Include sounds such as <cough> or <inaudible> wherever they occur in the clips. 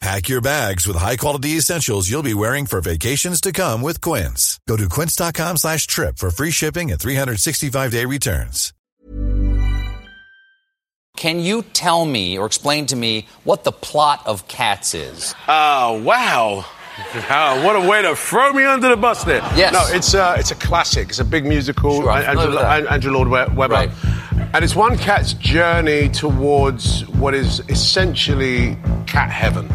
Pack your bags with high-quality essentials you'll be wearing for vacations to come with Quince. Go to quince.com slash trip for free shipping and 365-day returns. Can you tell me or explain to me what the plot of Cats is? Oh, wow. Wow, <laughs> ah, what a way to throw me under the bus there. Yes. No, it's a, it's a classic. It's a big musical. Sure, Andrew, familiar with that. An- Andrew Lloyd Webber. Right. And it's one cat's journey towards what is essentially cat heaven.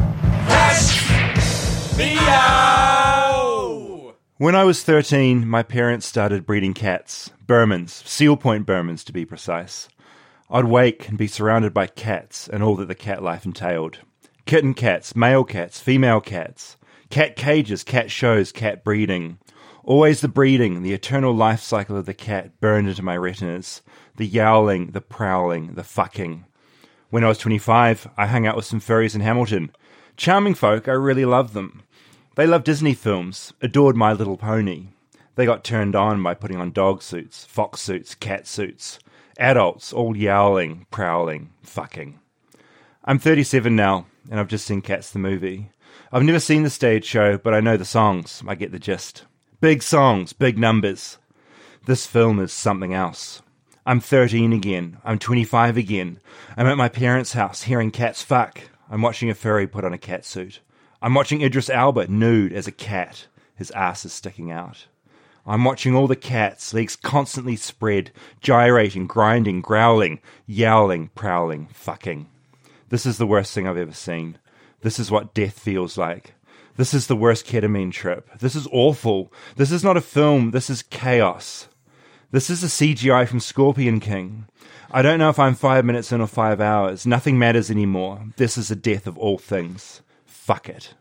When I was 13, my parents started breeding cats. Birmans, seal point Birmans to be precise. I'd wake and be surrounded by cats and all that the cat life entailed. Kitten cats, male cats, female cats, cat cages, cat shows, cat breeding. Always the breeding, the eternal life cycle of the cat burned into my retinas. The yowling, the prowling, the fucking. When I was 25, I hung out with some furries in Hamilton. Charming folk, I really loved them. They loved Disney films, adored My Little Pony. They got turned on by putting on dog suits, fox suits, cat suits. Adults, all yowling, prowling, fucking. I'm 37 now, and I've just seen Cats the movie. I've never seen the stage show, but I know the songs. I get the gist. Big songs, big numbers. This film is something else. I'm 13 again. I'm 25 again. I'm at my parents' house hearing cats fuck. I'm watching a furry put on a cat suit. I'm watching Idris Elba nude as a cat. His ass is sticking out. I'm watching all the cats, legs constantly spread, gyrating, grinding, growling, yowling, prowling, fucking. This is the worst thing I've ever seen. This is what death feels like. This is the worst ketamine trip. This is awful. This is not a film. This is chaos. This is a CGI from Scorpion King. I don't know if I'm five minutes in or five hours. Nothing matters anymore. This is the death of all things. Fuck it.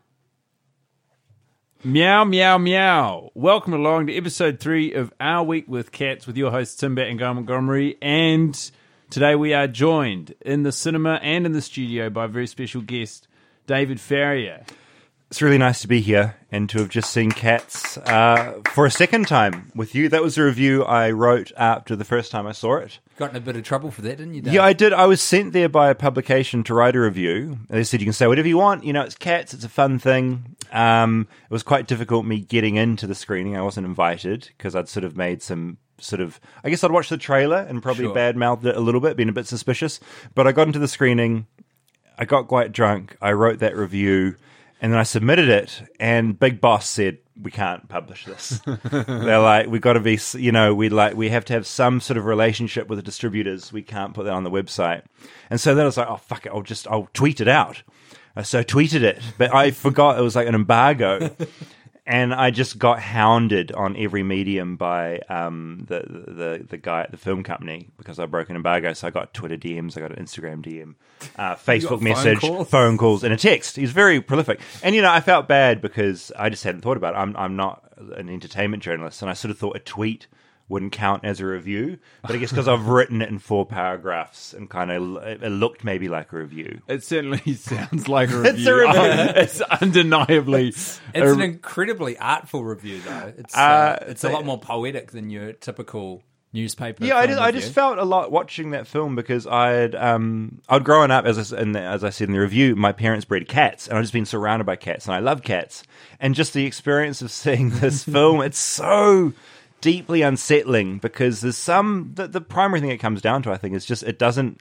Meow, meow, meow. Welcome along to episode three of Our Week with Cats with your hosts, Tim Batt and Guy Montgomery. And today we are joined in the cinema and in the studio by a very special guest, David Farrier. It's really nice to be here and to have just seen Cats uh, for a second time with you. That was a review I wrote after the first time I saw it. Got in a bit of trouble for that, didn't you? Dave? Yeah, I did. I was sent there by a publication to write a review. They said you can say whatever you want. You know, it's cats. It's a fun thing. Um, it was quite difficult me getting into the screening. I wasn't invited because I'd sort of made some sort of. I guess I'd watched the trailer and probably Sure. bad mouthed it a little bit, been a bit suspicious. But I got into the screening. I got quite drunk. I wrote that review. And then I submitted it, and Big Boss said, "We can't publish this." <laughs> They're like, "We've got to be, you know, we like we have to have some sort of relationship with the distributors. We can't put that on the website." And so then I was like, "Oh fuck it, I'll just I'll tweet it out." So I tweeted it, but I forgot it was like an embargo, <laughs> and I just got hounded on every medium by um, the, the the guy at the film company because I broke an embargo. So I got Twitter DMs, I got an Instagram DM, uh, <laughs> Facebook phone message, calls? phone calls, and a text. He's very prolific, and you know I felt bad because I just hadn't thought about it. I'm I'm not an entertainment journalist, and I sort of thought a tweet wouldn't count as a review, but I guess because I've written it in four paragraphs and kind of it looked maybe like a review. It certainly <laughs> sounds like a review. It's a review. <laughs> it's undeniably. It's a- an incredibly artful review, though. It's uh, Uh, it's a lot more poetic than your typical newspaper. Yeah, I just, I just felt a lot watching that film because I'd um I'd grown up as I, s- in the, as I said in the review, my parents bred cats, and I've just been surrounded by cats, and I love cats, and just the experience of seeing this <laughs> film, it's so deeply unsettling because there's some the, the primary thing it comes down to, I think, is just it doesn't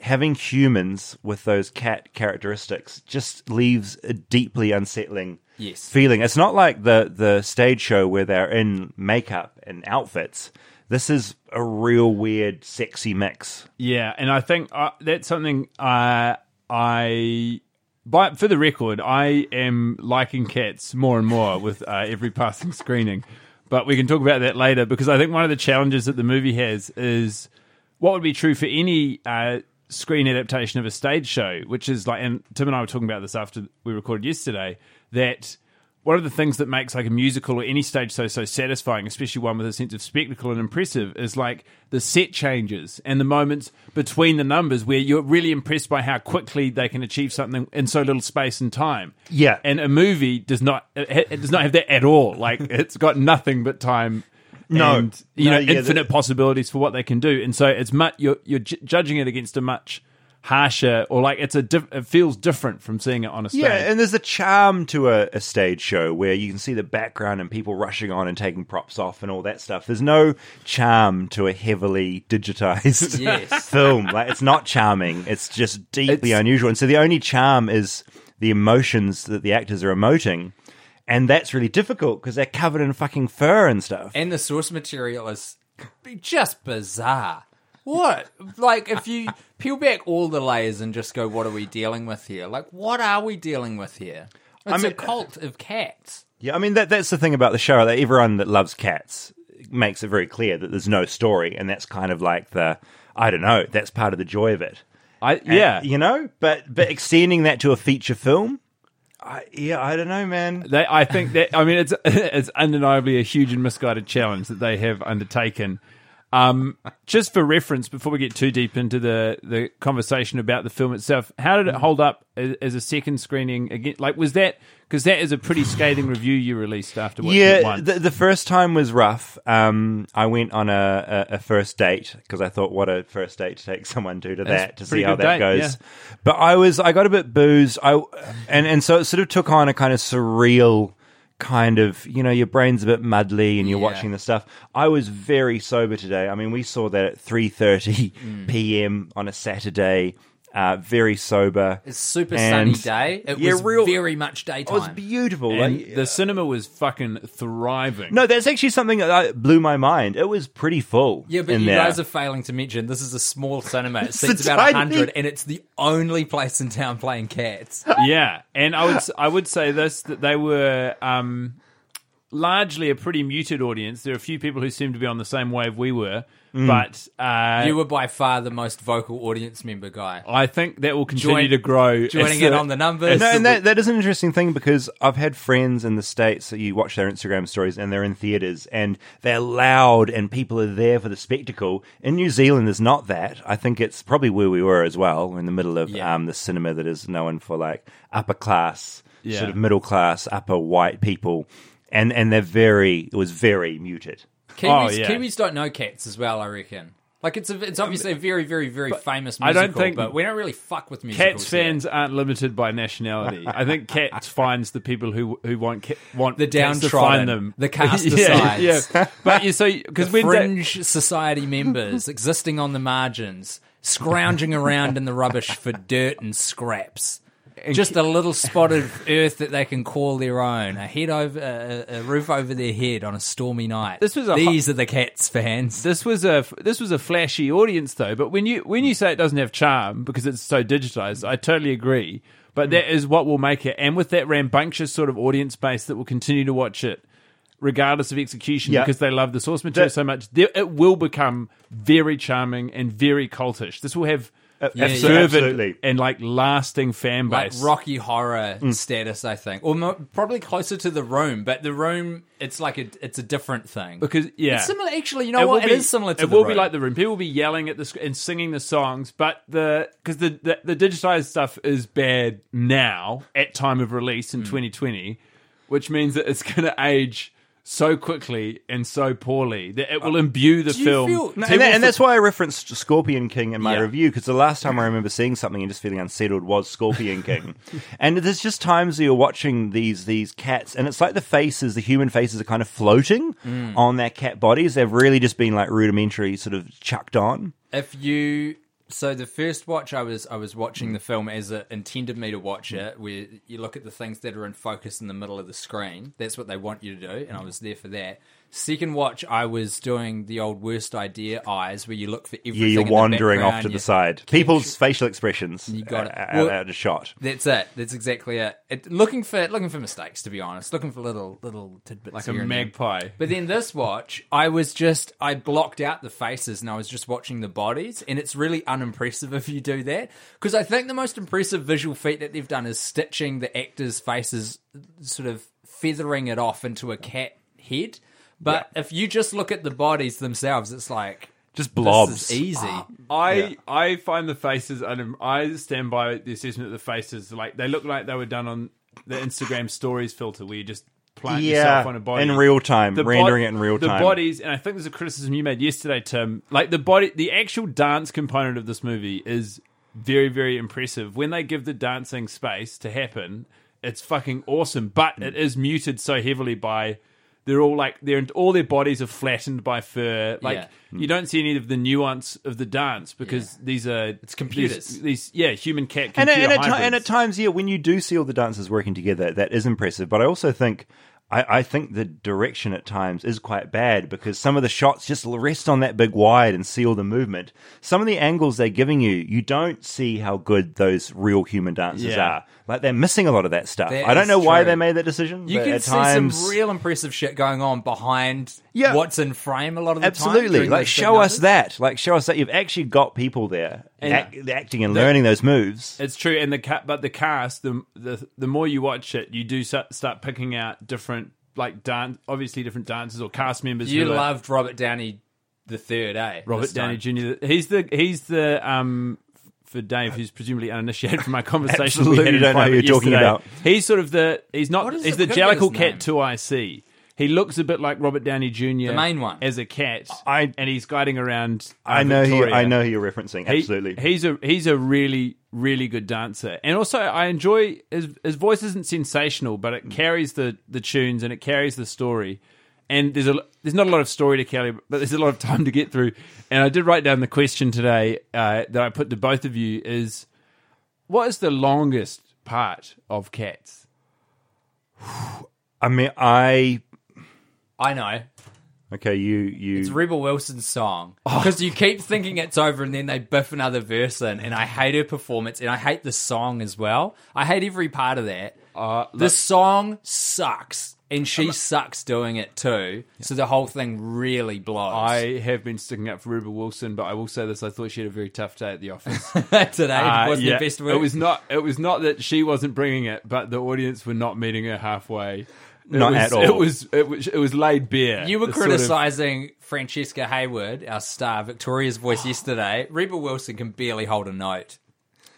having humans with those cat characteristics just leaves a deeply unsettling Yes. feeling. It's not like the the stage show where they're in makeup and outfits. This is a real weird, sexy mix. Yeah, and I think uh, that's something uh, I. But for the record, I am liking cats more and more with uh, every passing screening. But we can talk about that later because I think one of the challenges that the movie has is what would be true for any uh, screen adaptation of a stage show, which is like, and Tim and I were talking about this after we recorded yesterday, that one of the things that makes like a musical or any stage so so satisfying, especially one with a sense of spectacle and impressive, is like the set changes and the moments between the numbers where you're really impressed by how quickly they can achieve something in so little space and time. Yeah. and a movie does not it, does not have that at all. Like <laughs> it's got nothing but time. No. and, you No, know, yeah, infinite possibilities for what they can do, and so it's much you're you're ju- judging it against a much harsher or like it's a diff- it feels different from seeing it on a stage. Yeah, and there's a charm to a, a stage show where you can see the background and people rushing on and taking props off and all that stuff. There's no charm to a heavily digitized <laughs> Yes. <laughs> film. Like it's not charming. It's just deeply It's- unusual. And so the only charm is the emotions that the actors are emoting. And that's really difficult because they're covered in fucking fur and stuff. And the source material is just bizarre. What? Like, if you peel back all the layers and just go, what are we dealing with here? Like, what are we dealing with here? It's mean- a cult of cats. Yeah, I mean that that's the thing about the show that everyone that loves cats makes it very clear that there's no story, and that's kind of like the I don't know, that's part of the joy of it. I And, yeah. you know, but but extending that to a feature film, I, yeah, I don't know, man. They, I think that I mean it's <laughs> it's undeniably a huge and misguided challenge that they have undertaken. Um, just for reference, before we get too deep into the, the conversation about the film itself, how did it hold up as, as a second screening? Again, like was that because that is a pretty scathing review you released after watching it Yeah, once. the, the first time was rough. Um, I went on a, a, a first date because I thought, what a first date to take <laughs> someone to to that to see how that date, goes. yeah. But I was, I got a bit boozed. I and and so it sort of took on a kind of surreal kind of you know your brain's a bit muddly and you're Yeah. watching the stuff i was very sober today i mean we saw that at 3.30 Mm. p.m on a saturday uh, very sober It's super And- sunny day. It Yeah, was real- very much daytime. it was beautiful and like, the cinema was fucking thriving. No, that's actually something that uh, blew my mind. It was pretty full. yeah, but in you there. guys are failing to mention this is a small cinema. It <laughs> seats a about tiny- 100, and it's the only place in town playing cats. <laughs> yeah, and I would I would say this that they were um, largely a pretty muted audience. There are a few people who seem to be on the same wave we were, Mm. but uh, You were by far the most vocal audience member guy. I think that will continue Join- to grow. Joining in on the numbers. No, and that, that is an interesting thing because I've had friends in the States that you watch their Instagram stories and they're in theaters and they're loud and people are there for the spectacle. In New Zealand, there's not that. I think it's probably where we were as well. We're in the middle of Yeah. um, the cinema that is known for like upper class, Yeah. sort of middle class, upper white people. And, and they're very, it was very muted. Kiwis, Oh, yeah. Kiwis don't know cats as well, I reckon. Like it's a, it's um, obviously a very, very, very famous I musical, don't think- but we don't really fuck with musicals. Cats here. fans aren't limited by nationality. I think <laughs> Cats finds the people who who want ca- want The Cats to downtrodden, find them. the cast <laughs> yeah, decides. yeah. But you so because the when da- fringe society members existing on the margins, scrounging around in the rubbish for dirt and scraps. Just a little spot of earth that they can call their own, a head over a, a roof over their head on a stormy night. This was a These are the cats fans. This was a this was a flashy audience though. But when you when you say it doesn't have charm because it's so digitized, I totally agree. But that is what will make it, and with that rambunctious sort of audience base that will continue to watch it, regardless of execution, Yeah. because they love the source material That- so much, it will become very charming and very cultish. This will have a yeah. fervent Absolutely. and like lasting fan like. Rocky Horror Mm. status, I think, or mo- probably closer to the Room. But the Room, it's like a, it's a different thing because yeah, It's similar. Actually, you know It what? will it be- is similar to it will Room. be like the room. People will be yelling at the sc- and singing the songs, but the because the, the the digitized stuff is bad now at time of release in 2020, which means that it's <laughs> going to age so quickly and so poorly that it will imbue the Uh, Do film. feel- No, and, that- and that's why I referenced Scorpion King in my Yeah. review because the last time I remember seeing something and just feeling unsettled was Scorpion King. <laughs> and there's just times that you're watching these these cats, and it's like the faces, the human faces, are kind of floating Mm. on their cat bodies. They've really just been like rudimentary, sort of chucked on. if you so the first watch I was I was watching mm. the film as it intended me to watch mm. it where you look at the things that are in focus in the middle of the screen. That's what they want you to do and I mm. was there for that Second watch, I was doing the old worst idea eyes, where you look for everything. Yeah, you're in the wandering off to the side. People's facial expressions. You got it. Out, Well- out of shot. That's it. That's exactly it. it. Looking for looking for mistakes, to be honest. Looking for little little tidbits, Like a here and magpie. But then this watch, I was just I blocked out the faces and I was just watching the bodies, and it's really unimpressive if you do that because I think the most impressive visual feat that they've done is stitching the actors' faces, sort of feathering it off into a cat head. But if you just look at the bodies themselves, it's like Just this blobs. is easy. Uh, I I find the faces. unim- I stand by the assessment of the faces. Like they look like they were done on the Instagram Stories filter, where you just plant Yeah, yourself on a body in real time, rendering it in real The time. bodies, and I think there's a criticism you made yesterday, Tim. Like the body, the actual dance component of this movie is very very impressive. When they give the dancing space to happen, it's fucking awesome. But it is muted so heavily by. They're all like they're all their bodies are flattened by fur. Like Yeah. you don't see any of the nuance of the dance because these are it's computers. These, these yeah, human cat and, and, at, and at times, yeah, when you do see all the dancers working together, that is impressive. But I also think, I, I think the direction at times is quite bad because some of the shots just rest on that big wide and see all the movement. Some of the angles they're giving you, you don't see how good those real human dancers Yeah. are. Like they're missing a lot of that stuff. That I don't is know why they made that decision. You but can at see times, some real impressive shit going on behind Yeah. what's in frame a lot of the time. Absolutely, like those big show us that. Like show us that you've actually got people there And- act, acting and learning those moves. It's true, and the ca- but the cast, the the the more you watch it, you do start, start picking out different like dance, obviously different dancers or cast members. You who are- loved Robert Downey the third, eh? Robert Downey. Jr. He's the he's the um for Dave, who's presumably uninitiated from my <laughs> conversation. Absolutely we had don't know who you're talking yesterday. about. He's sort of the he's not What is he's it? the We're gonna get Jellicle Cat name. two I see. He looks a bit like Robert Downey Jr. The main one. as a cat, I- and he's guiding around. uh, I know who I know who you're referencing. He- Absolutely. he's a he's a really really good dancer, and also I enjoy his his voice isn't sensational, but it carries the the tunes and it carries the story. And there's a there's not a lot of story to carry, but there's a lot of time to get through. And I did write down the question today uh, that I put to both of you: is what is the longest part of Cats? <sighs> I mean, I I know. okay. You you. It's Rebel Wilson's song. Because you keep thinking it's over and then they biff another verse in, and I hate her performance, and I hate the song as well. I hate every part of that. Uh, the song sucks, and she sucks doing it too. So the whole thing really blows. I have been sticking up for Rebel Wilson, but I will say this: I thought she had a very tough day at the office. <laughs> today Uh, wasn't yeah, the best word. It was not. It was not that she wasn't bringing it, but the audience were not meeting her halfway. It Not was, at all. It was. It was. It was laid bare. You were The sort of- criticizing Francesca Hayward, our star, Victoria's voice yesterday. Rebel Wilson can barely hold a note.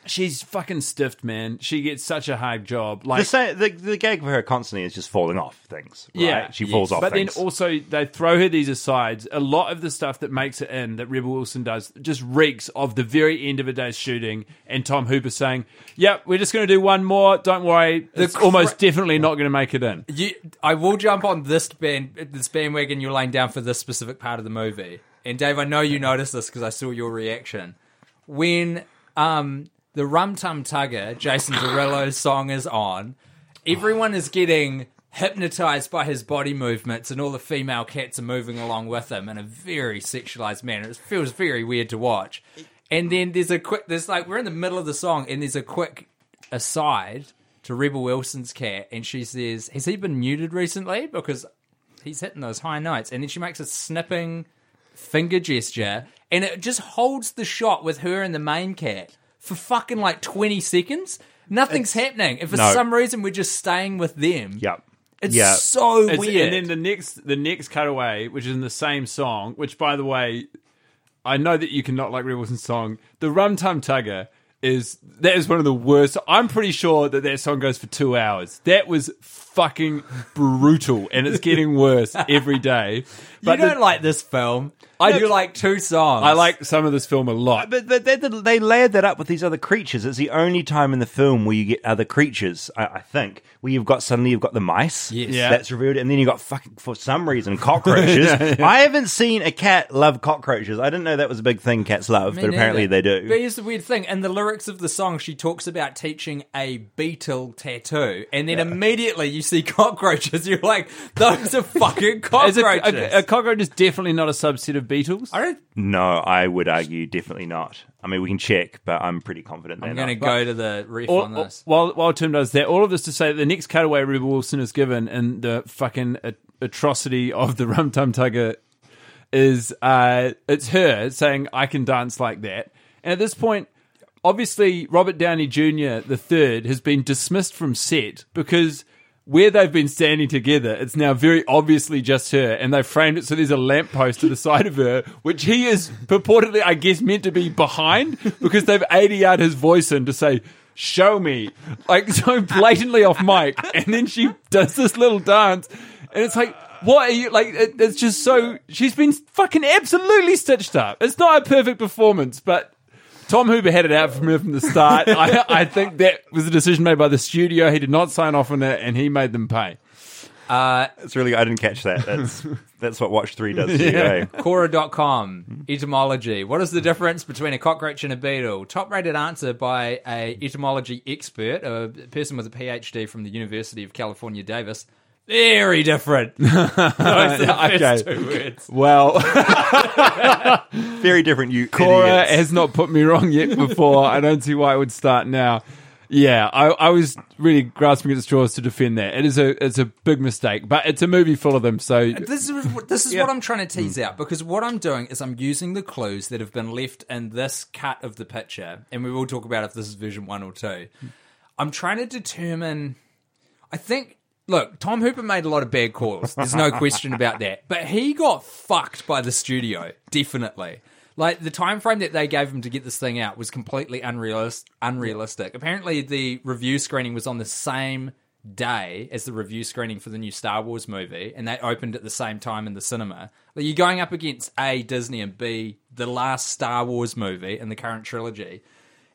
She's fucking stiffed, man. She gets such a hard job. Like the, sa- the the gag for her constantly is just falling off things. Right? Yeah, she yes. falls off. But things. then also they throw her these asides. A lot of the stuff that makes it in that Rebel Wilson does just reeks of the very end of a day's shooting and Tom Hooper saying, "Yep, we're just going to do one more. Don't worry, it's cra- almost definitely not going to make it in." You, I will jump on this band, this bandwagon you're laying down for this specific part of the movie. And Dave, I know you noticed this because I saw your reaction when um, the Rum Tum Tugger, Jason Derulo's song is on. Everyone is getting hypnotized by his body movements, and all the female cats are moving along with him in a very sexualized manner. It feels very weird to watch. And then there's a quick, there's like we're in the middle of the song, and there's a quick aside to Rebel Wilson's cat, and she says, "Has he been muted recently?" Because he's hitting those high notes, and then she makes a snipping finger gesture, and it just holds the shot with her and the main cat for fucking like twenty seconds. Nothing's happening, and for No. some reason we're just staying with them. yep. It's yeah. so It's- weird. And then the next, the next cutaway, which is in the same song, which by the way, I know that you cannot like Rebel Wilson's song. The Rum Tum Tugger is that is one of the worst. I'm pretty sure that that song goes for two hours. That was fucking brutal, and it's getting worse <laughs> every day. you the- don't like this film. I do like two songs. I like some of this film a lot. But, but they, they layered that up with these other creatures. It's the only time in the film where you get other creatures, I, I think, where you've got suddenly you've got the mice. Yes. Yeah. That's revealed. And then you've got fucking, for some reason, cockroaches. <laughs> I haven't seen a cat love cockroaches. I didn't know that was a big thing cats love, Me but apparently they do. But here's the weird thing: in the lyrics of the song, she talks about teaching a beetle tattoo, and then immediately you see <laughs> cockroaches. You're like, those are fucking Is a, cockroaches. a, a cockroach is definitely not a subset of beetles. I don't. no, I would argue definitely not. I mean, we can check, but I'm pretty confident they're I'm going to not. go to the ref All- on this. while while Tim does that, all of this to say that the next cutaway Rebel Wilson is given in the fucking atrocity of the <laughs> Rum Tum Tugger is uh, it's her saying I can dance like that, and at this point, obviously Robert Downey Jr. the third has been dismissed from set because. Where they've been standing together, it's now very obviously just her, and they've framed it so there's a lamppost to the side of her, which he is purportedly, I guess, meant to be behind because they've ADR'd his voice in to say, show me. Like, <laughs> so blatantly off mic. And then she does this little dance. And it's like, what are you, like, it, it's just so, she's been fucking absolutely stitched up. It's not a perfect performance, but Tom Hooper had it out from her from the start. I, I think that was a decision made by the studio. He did not sign off on it and he made them pay. It's really, I didn't catch that. That's, <laughs> that's what Watch 3 does to you, eh? Quora.com, etymology. What is the difference between a cockroach and a beetle? Top rated answer by a etymology expert, a person with a PhD from the University of California, Davis. Very different. <laughs> Those Okay. two words. Well, <laughs> Very different, you Quora idiots. has not put me wrong yet before. I don't see why it would start now. Yeah, I, I was really grasping at the straws to defend that. It is a it's a big mistake, but it's a movie full of them. So uh, This is this is what I'm trying to tease out because what I'm doing is I'm using the clues that have been left in this cut of the picture, and we will talk about if this is version one or two. I'm trying to determine. I think. Look, Tom Hooper made a lot of bad calls. There's no question about that. But he got fucked by the studio, definitely. Like the time frame that they gave him to get this thing out was completely unrealis- unrealistic. Apparently, the review screening was on the same day as the review screening for the new Star Wars movie, and they opened at the same time in the cinema. Like you're going up against A, Disney, and B, the last Star Wars movie in the current trilogy.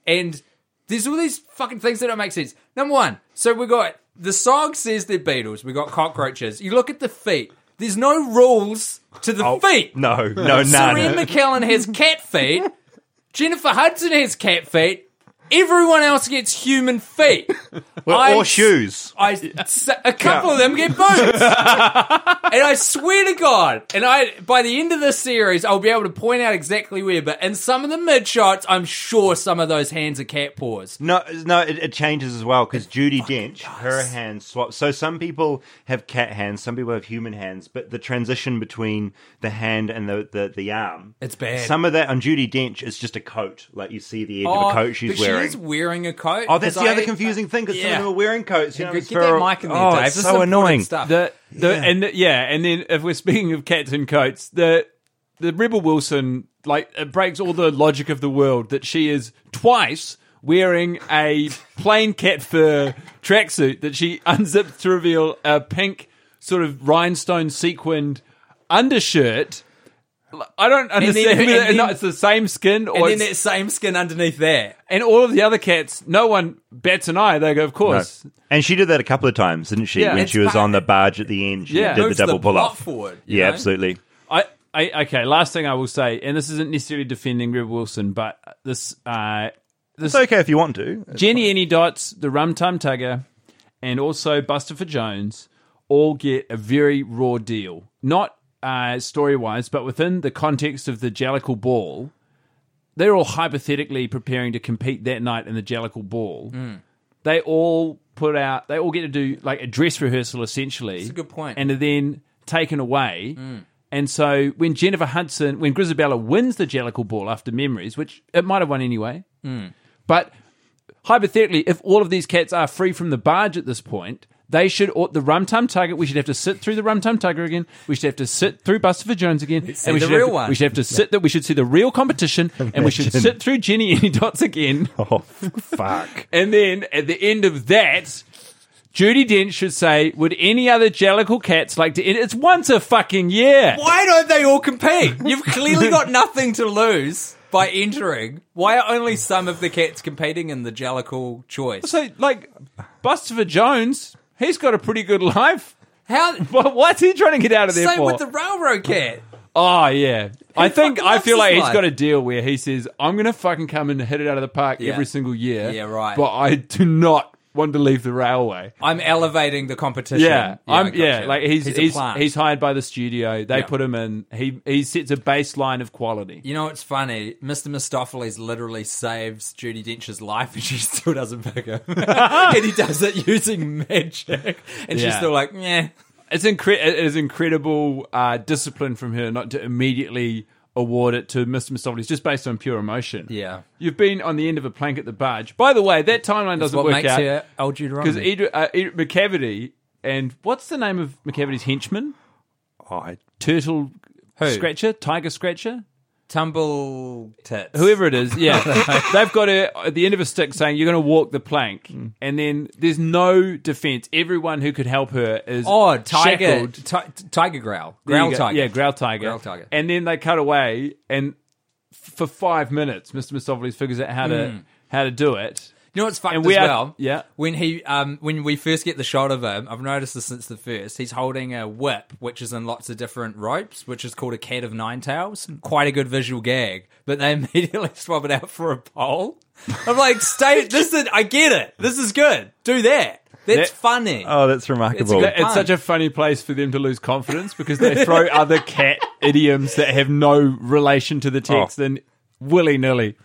And there's all these fucking things that don't make sense. Number one, so we got the song says they're beetles, we got cockroaches. You look at the feet, there's no rules to the oh, feet. No, no, Sir Ian none. McKellen has cat feet. Jennifer Hudson has cat feet. Everyone else gets human feet. <laughs> Well, I- or shoes. I, a couple of them get boots, <laughs> and I swear to God, and I by the end of this series, I'll be able to point out exactly where. But in some of the mid shots, I'm sure some of those hands are cat paws. No, no, it, it changes as well because Judi Dench, her hands swap. So some people have cat hands, some people have human hands, but the transition between the hand and the the, the arm, It's bad. Some of that on Judi Dench is just a coat, like you see the edge of a oh, coat she's wearing wearing. Is wearing a coat. Oh, that's the I- other confusing thing because some Yeah. of them are wearing coats. You know, Get it's that for- mic in oh, there, oh, Dave. It's This is so important annoying. stuff. the the and the, yeah, and then if we're speaking of cats and coats, the the Rebel Wilson like it breaks all the logic of the world that she is twice wearing a plain cat fur tracksuit that she <laughs> unzipped to reveal a pink sort of rhinestone sequined undershirt. I don't understand. and whether or then- not it's the same skin, or and then it's- that same skin underneath there. and all of the other cats. No one bats an eye. They go, of No. course. And she did that a couple of times, didn't she? Yeah. when It's she was part- on the barge at the end, she Yeah. did the double the pull plot off. forward, Yeah, know? absolutely. I, I okay. Last thing I will say, and this isn't necessarily defending Rebel Wilson, but this uh, this It's okay if you want to. Jennyanydots, the Rum Tum Tugger, and also Bustopher Jones all get a very raw deal. Not uh, story wise, but within the context of the Jellicle Ball, they're all hypothetically preparing to compete that night in the Jellicle Ball. Hmm. They all put out, they all get to do like a dress rehearsal essentially. That's a good point. And are then taken away. Hmm. And so when Jennifer Hudson, when Grizabella wins the Jellicle Ball after Memories, which it might have won anyway, hmm. but hypothetically, if all of these cats are free from the barge at this point, they should, the Rum Tum Tugger, we should have to sit through the Rum Tum Tugger again. We should have to sit through Bustopher Jones again. see and we the should have real to- one. We should have to sit that. We should see the real competition, and we should sit through Jennyanydots again. <laughs> Oh, fuck. And then at the end of that, Judi Dench should say, "Would any other Jellicle cats like to?" It's once a fucking year. Why don't they all compete? You've clearly got nothing to lose by entering. Why are only some of the cats competing in the Jellicle choice? So, like, Buster Jones, he's got a pretty good life. How? <laughs> What, what's he trying to get out of there Same for? with the railroad cat. oh yeah, I think fucking I feel like he's life. got a deal where he says, "I'm gonna fucking come and hit it out of the park Yeah. every single year." Yeah, right. But I do not want to leave the railway. I'm elevating the competition. Yeah, I'm. Yeah, like he's a he's he's, hired by the studio. They Yeah. put him in. He he sets a baseline of quality. You know what's funny? Mr. Mistoffelees literally saves Judi Dench's life and <laughs> she still doesn't pick him. <laughs> and he does it using magic. And she's still like, yeah. It's incre- it is incredible uh, discipline from her not to immediately award it to Mr. Mistoffelees just based on pure emotion. Yeah. You've been on the end of a plank at the barge. By the way, that timeline doesn't what work makes out her old because Deuteronomy. Edric, uh, Edric Macavity and what's the name of Macavity's henchman? Oh, I- Turtle Who? Scratcher, Tiger Scratcher. Tumble tits. whoever it is, yeah, <laughs> they've got it at the end of a stick saying you're going to walk the plank, Hmm. and then there's no defense. Everyone who could help her is Oh, tiger. shackled. Ti- tiger growl. There you Growl go. tiger. yeah, growl tiger, Growl tiger. and then they cut away, and f- for five minutes, Mr. Mistoffelees figures out how to how to do it. You know what's fucked And as are- well? yeah. When he, um, when we first get the shot of him, I've noticed this since the first. He's holding a whip, which is in lots of different ropes, which is called a cat of nine tails. Quite a good visual gag. But they <laughs> immediately swap it out for a pole. I'm like, stay. This is. I get it. This is good. Do that. That's That- funny. oh, that's remarkable. good. It's such a funny place for them to lose confidence because they throw other cat <laughs> idioms that have no relation to the text Oh. and willy nilly.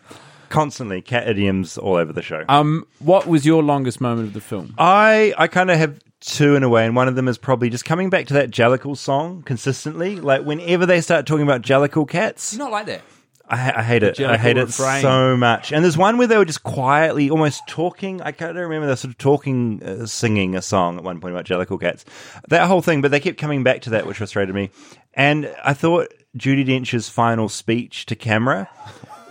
Constantly cat idioms all over the show. Um, what was your longest moment of the film? I I kind of have two in a way, and one of them is probably just coming back to that Jellicle song consistently. Like whenever they start talking about Jellicle cats, It's not like that. I, I hate it. I Jellicle hate it refrain. so much. And there's one where they were just quietly, almost talking. I can't remember. They're sort of talking, uh, singing a song at one point about Jellicle cats. That whole thing, but they kept coming back to that, which frustrated me. And I thought Judi Dench's final speech to camera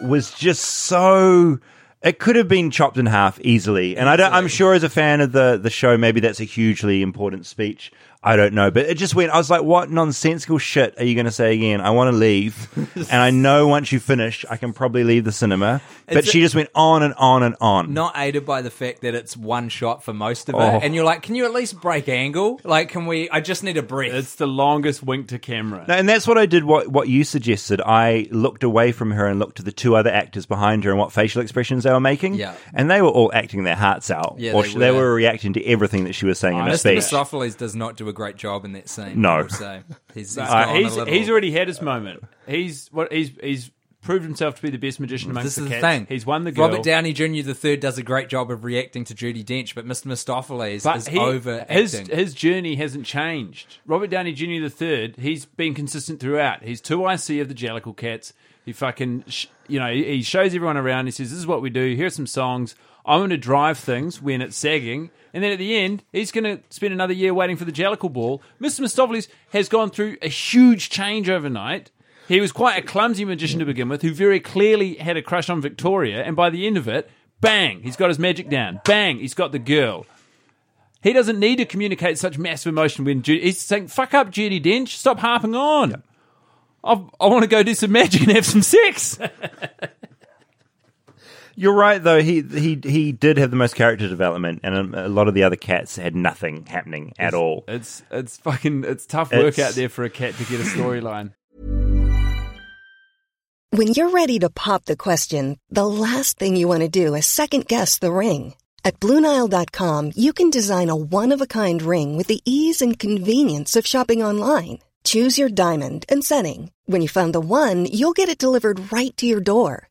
was just so. It could have been chopped in half easily, and I don't, I'm sure as a fan of the the show, maybe that's a hugely important speech. I don't know, but it just went. I was like, "What nonsensical shit are you going to say again?" I want to leave, <laughs> and I know once you finish, I can probably leave the cinema. But It's a- she just went on and on and on. Not aided by the fact that it's one shot for most of it. Oh. And you're like, can you at least break angle? Like, can we? I just need a breath. It's the longest wink to camera. No, and that's what I did. What what you suggested. I looked away from her and looked to the two other actors behind her and what facial expressions they were making. Yeah. and they were all acting their hearts out. Yeah, or they sh- they were. were reacting to everything that she was saying in her Mr. speech. Mistoffelees does not do a great job in that scene. No. I will say. he's he's, Uh, he's, little- he's already had his moment. He's what he's he's proved himself to be the best magician amongst This the is the cats. thing. He's won the girl. Robert Downey Jr. the third does a great job of reacting to Judi Dench, but Mr. Mistoffelees but is he- over his his journey hasn't changed. Robert Downey Jr. the third, he's been consistent throughout. He's two IC of the Jellicle Cats. He fucking, sh- you know, he he shows everyone around. He says, "This is what we do. Here's some songs. I'm going to drive things when it's sagging." And then at the end, he's going to spend another year waiting for the Jellicle ball. Mr. Mistoffelees has gone through a huge change overnight. He was quite a clumsy magician to begin with, who very clearly had a crush on Victoria. And by the end of it, bang, he's got his magic down. Bang, he's got the girl. He doesn't need to communicate such massive emotion when Judy, he's saying, fuck up, Judi Dench. Stop harping on. I, I want to go do some magic and have some sex. <laughs> You're right, though. He he he did have the most character development, and a, a lot of the other cats had nothing happening at all. It's it's fucking it's tough work It's- out there for a cat to get a storyline. When you're ready to pop the question, the last thing you want to do is second guess the ring. At Bluenile.com, you can design a one of a kind ring with the ease and convenience of shopping online. Choose your diamond and setting. When you find the one, you'll get it delivered right to your door.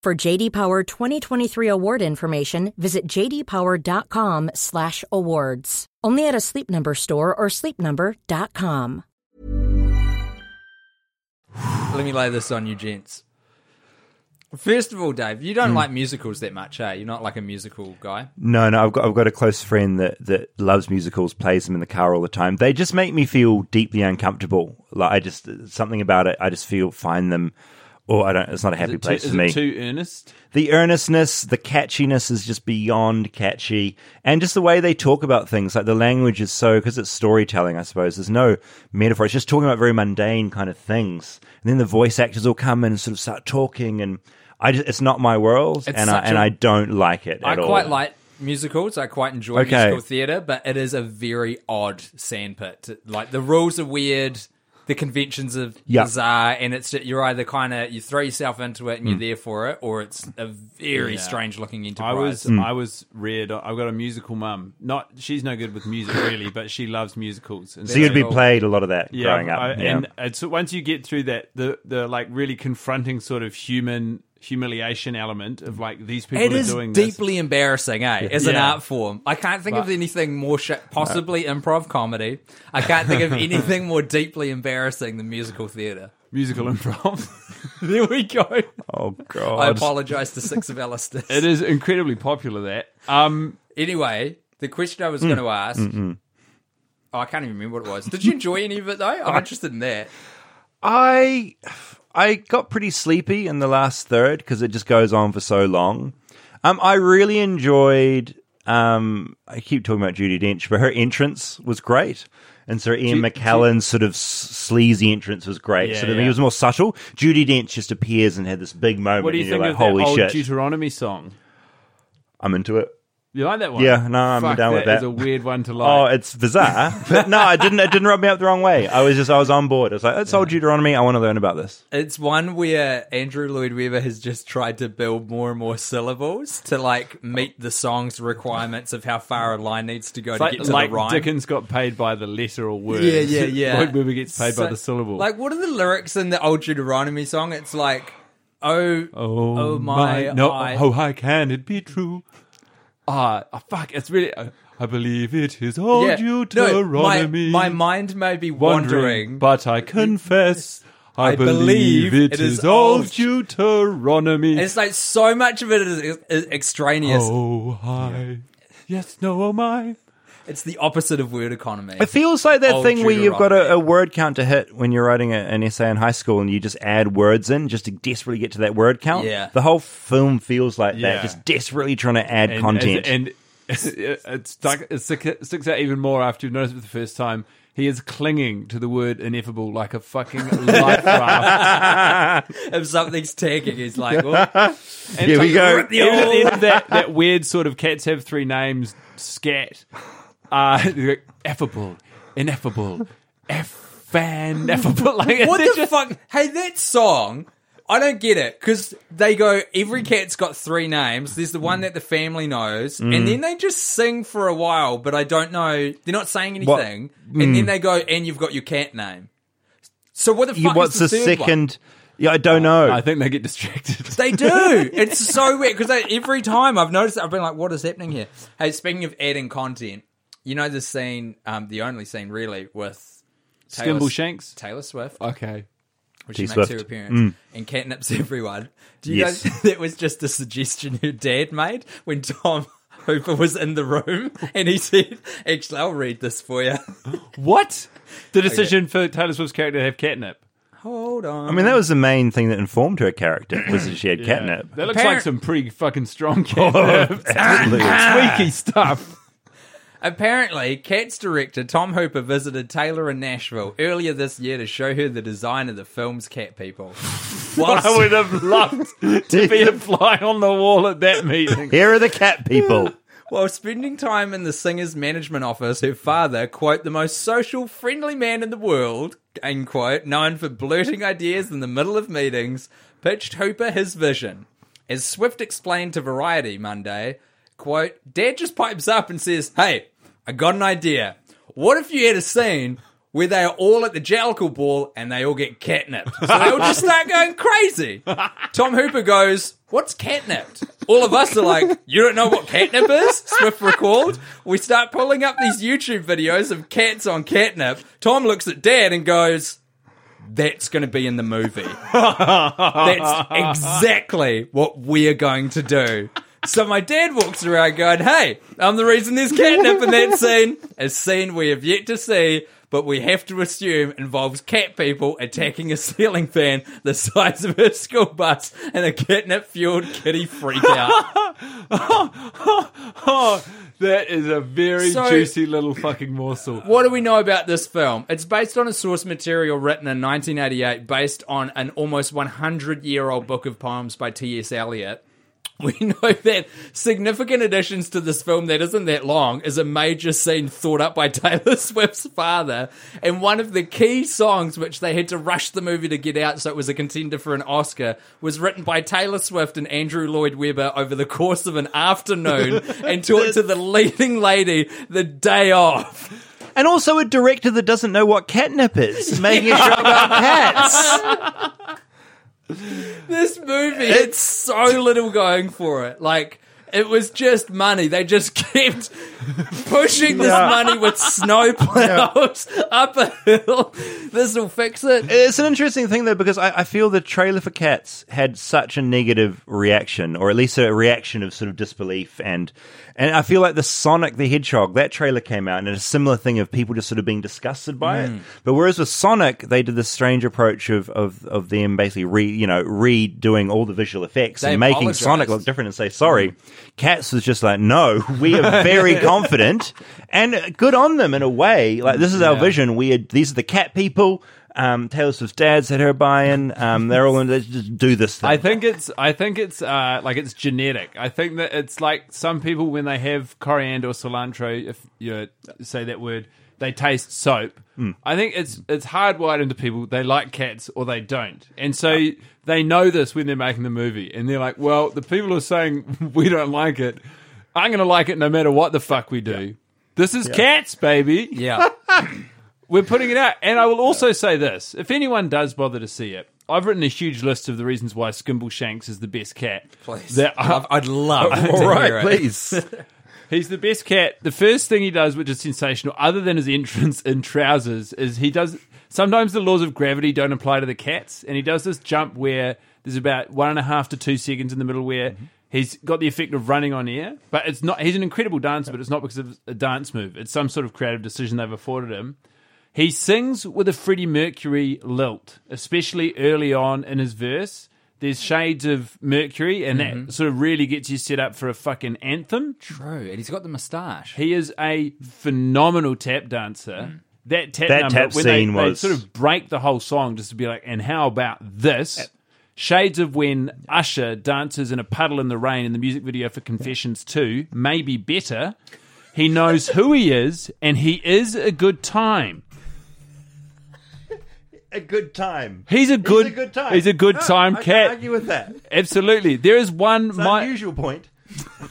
For JD Power 2023 award information, visit jdpower.com/awards. Only at a Sleep Number store or sleepnumber.com. Let me lay this on you, gents. First of all, Dave, you don't like musicals that much, eh? You're not like a musical guy. No, no, I've got I've got a close friend that that loves musicals, plays them in the car all the time. They just make me feel deeply uncomfortable. Like I just something about it. I just feel find them, or I don't. It's not a happy place too, for is me. it too earnest? the earnestness, the catchiness is just beyond catchy, and just the way they talk about things. Like the language is so because it's storytelling. I suppose there's no metaphor. It's just talking about very mundane kind of things, and then the voice actors will come in and sort of start talking, and I just it's not my world, It's and I and a- I don't like it. I at all. quite like musicals. I quite enjoy Okay. musical theatre, but it is a very odd sandpit. Like the rules are weird, the conventions of Yeah. bizarre, and it's you're either kind of you throw yourself into it and Mm. you're there for it, or it's a very Yeah. strange looking enterprise. I was Mm. I was reared. I've got a musical mum. Not she's no good with music <laughs> really, but she loves musicals. And So you'd be played a lot of that yeah, growing up. I- yeah. and it's once you get through that the the like really confronting sort of human humiliation element of like these people It are is doing this. It's deeply embarrassing, eh? As an Yeah. art form, I can't think of anything more sh- possibly improv comedy. I can't think of <laughs> anything more deeply embarrassing than musical theatre. musical improv. <laughs> There we go. oh god I apologise to six of Alistair. it is incredibly popular. That um Anyway, the question I was Mm. going to ask. Oh, I can't even remember what it was. Did you enjoy any of it though? I'm <laughs> interested in that. I I got pretty sleepy in the last third because it just goes on for so long. Um, I really enjoyed. Um, I keep talking about Judi Dench, but her entrance was great. And so Ian Ju- McKellen's sort of sleazy entrance was great. Yeah, of, yeah. he was more subtle. Judi Dench just appears and had this big moment. what do you and think you're of Holy that old shit! Deuteronomy song? I'm into it. You like that one? Yeah, no, I'm Fuck, down with That that. is a weird one to <laughs> oh, like. Oh, it's bizarre, but no, it didn't. It didn't rub me up the wrong way. I was just, I was on board. I was like, "It's old Deuteronomy. I want to learn about this." It's one where Andrew Lloyd Webber has just tried to build more and more syllables to like meet the song's requirements of how far a line needs to go It's to like, get to like the rhyme. Dickens got paid by the letter or word. Yeah, yeah, <laughs> yeah. Lloyd Webber gets paid by the syllable. Like, what are the lyrics in the old Deuteronomy song? It's like, oh, Oh, Oh, my No, oh, how can it be true? Ah, oh, fuck! It's really. I, I believe it is all yeah. No, my, Deuteronomy. my mind may be wandering, wandering, but I confess. I, I believe, believe it is, all all Deuteronomy. And it's like so much of it is, is extraneous. oh, hi. Yes, no, oh my. It's the opposite of word economy. It feels like that Old thing where you've got a, a word count to hit when you're writing a, an essay in high school, and you just add words in just to desperately get to that word count. Yeah. the whole film feels like Yeah. that, just desperately trying to add And, content. And, <laughs> and it, stuck, it stick- sticks out even more after you've noticed it for the first time. He is clinging to the word ineffable like a fucking <laughs> life raft. <laughs> if something's tagging, he's like, well, Here we go. Even at the end of that, that weird sort of cats have three names scat. Uh, they're <laughs> effable, ineffable, effan, <laughs> effable. Like, what they're the just- fuck? Hey, that song, I don't get it because they go, every cat's got three names. There's the one that the family knows, Mm. and then they just sing for a while, but I don't know. They're not saying What- anything, and then they go, and you've got your cat name. So what the fuck? You- what's is the, the, third one? second? Yeah, I don't know. I think they get distracted. <laughs> They do. It's so weird because every time I've noticed, it, I've been like, "What is happening here?" Hey, speaking of adding content, you know the scene, um, the only scene really with Taylor, Skimbleshanks. Taylor Swift, Okay. which T she makes Swift. her appearance and catnips <laughs> everyone. Do you Yes. guys? That was just a suggestion your dad made when Tom <laughs> Hooper was in the room, and he said, "Actually, I'll read this for you." <laughs> What? The decision for Taylor Swift's character to have catnip. Hold on. I mean, that was the main thing that informed her character was that she had catnip. That looks Appar- like some pretty fucking strong catnip. Absolutely. Tweaky stuff. Apparently, Cats director Tom Hooper visited Taylor in Nashville earlier this year to show her the design of the film's cat people. <laughs> Whilst, I would have loved <laughs> to be a fly on the wall at that meeting. Here are the cat people. <laughs> while spending time in the singer's management office, her father, quote, the most social, friendly man in the world, end quote, known for blurting ideas in the middle of meetings, pitched Hooper his vision. As Swift explained to Variety Monday, quote, Dad just pipes up and says, Hey, I got an idea. What if you had a scene where they are all at the Jellicle Ball and they all get catnipped? So they all just start going crazy. Tom Hooper goes, What's catnipped? All of us are like, You don't know what catnip is? Swift recalled. We start pulling up these YouTube videos of cats on catnip. Tom looks at Dad and goes, that's going to be in the movie. <laughs> That's exactly what we're going to do. So my dad walks around going, Hey, I'm the reason there's catnip in that scene. A scene we have yet to see, but we have to assume involves cat people attacking a ceiling fan the size of a school bus and a catnip fueled kitty freak out. Oh, <laughs> that is a very So- juicy little fucking morsel. What do we know about this film? It's based on a source material written in 1988, based on an almost 100 year old book of poems by T.S. Eliot. <laughs> We know that significant additions to this film that isn't that long is a major scene thought up by <laughs> Taylor Swift's father. And one of the key songs, which they had to rush the movie to get out so it was a contender for an Oscar, was written by Taylor Swift and Andrew Lloyd Webber over the course of an afternoon <laughs> and taught to the leading lady the day off. And also a director that doesn't know what catnip is, making a show about cats. This movie had so little going for it. Like, it was just money. They just <laughs> kept pushing this Yeah. money with snow <laughs> plows up a hill. This will fix it. It's an interesting thing though because I, I feel the trailer for Cats had such a negative reaction, or at least a reaction of sort of disbelief, and and I feel like the Sonic the Hedgehog that trailer came out and a similar thing of people just sort of being disgusted by Mm. it. But whereas with Sonic, they did this strange approach of of of them basically re you know redoing all the visual effects They and making apologized. Sonic look different and say sorry. Cats was just like, no, we are very <laughs> <laughs> confident and good on them in a way. Like this is our Yeah. vision. We are, these are the cat people. Um, Taylor Swift's dad's had her buy-in. Um, they're all in. Let's just do this thing. I think it's I think it's uh, like it's genetic. I think that it's like some people when they have coriander or cilantro, if you say that word, they taste soap. I think it's it's hardwired into people. They like cats or they don't, and so they know this when they're making the movie, and they're like, "Well, the people are saying <laughs> we don't like it. I'm going to like it no matter what the fuck we do. This is cats, baby. Yeah. <laughs> We're putting it out. And I will also say this if anyone does bother to see it, I've written a huge list of the reasons why Skimbleshanks is the best cat. Please. That- I'd- I'd love <laughs> to all hear right, it. please. <laughs> He's the best cat. The first thing he does, which is sensational, other than his entrance in trousers, is he does. Sometimes the laws of gravity don't apply to the cats, and he does this jump where there's about one and a half to two seconds in the middle where mm-hmm. He's got the effect of running on air. But it's not. He's an incredible dancer, but it's not because of a dance move. It's some sort of creative decision they've afforded him. He sings with a Freddie Mercury lilt, especially early on in his verse. There's shades of Mercury, and that mm-hmm. sort of really gets you set up for a fucking anthem. True. And he's got the moustache. He is a phenomenal tap dancer. Mm. That tap That number, tap when scene they, they was- sort of break the whole song just to be like, and how about this? Shades of when Usher dances in a puddle in the rain in the music video for Confessions 2, maybe better. He knows who he is, and he is a good time. a good time. He's a good, He's a good time. He's a good No, time I cat. Can't argue with that. Absolutely. There is one. It's my, unusual point. <laughs>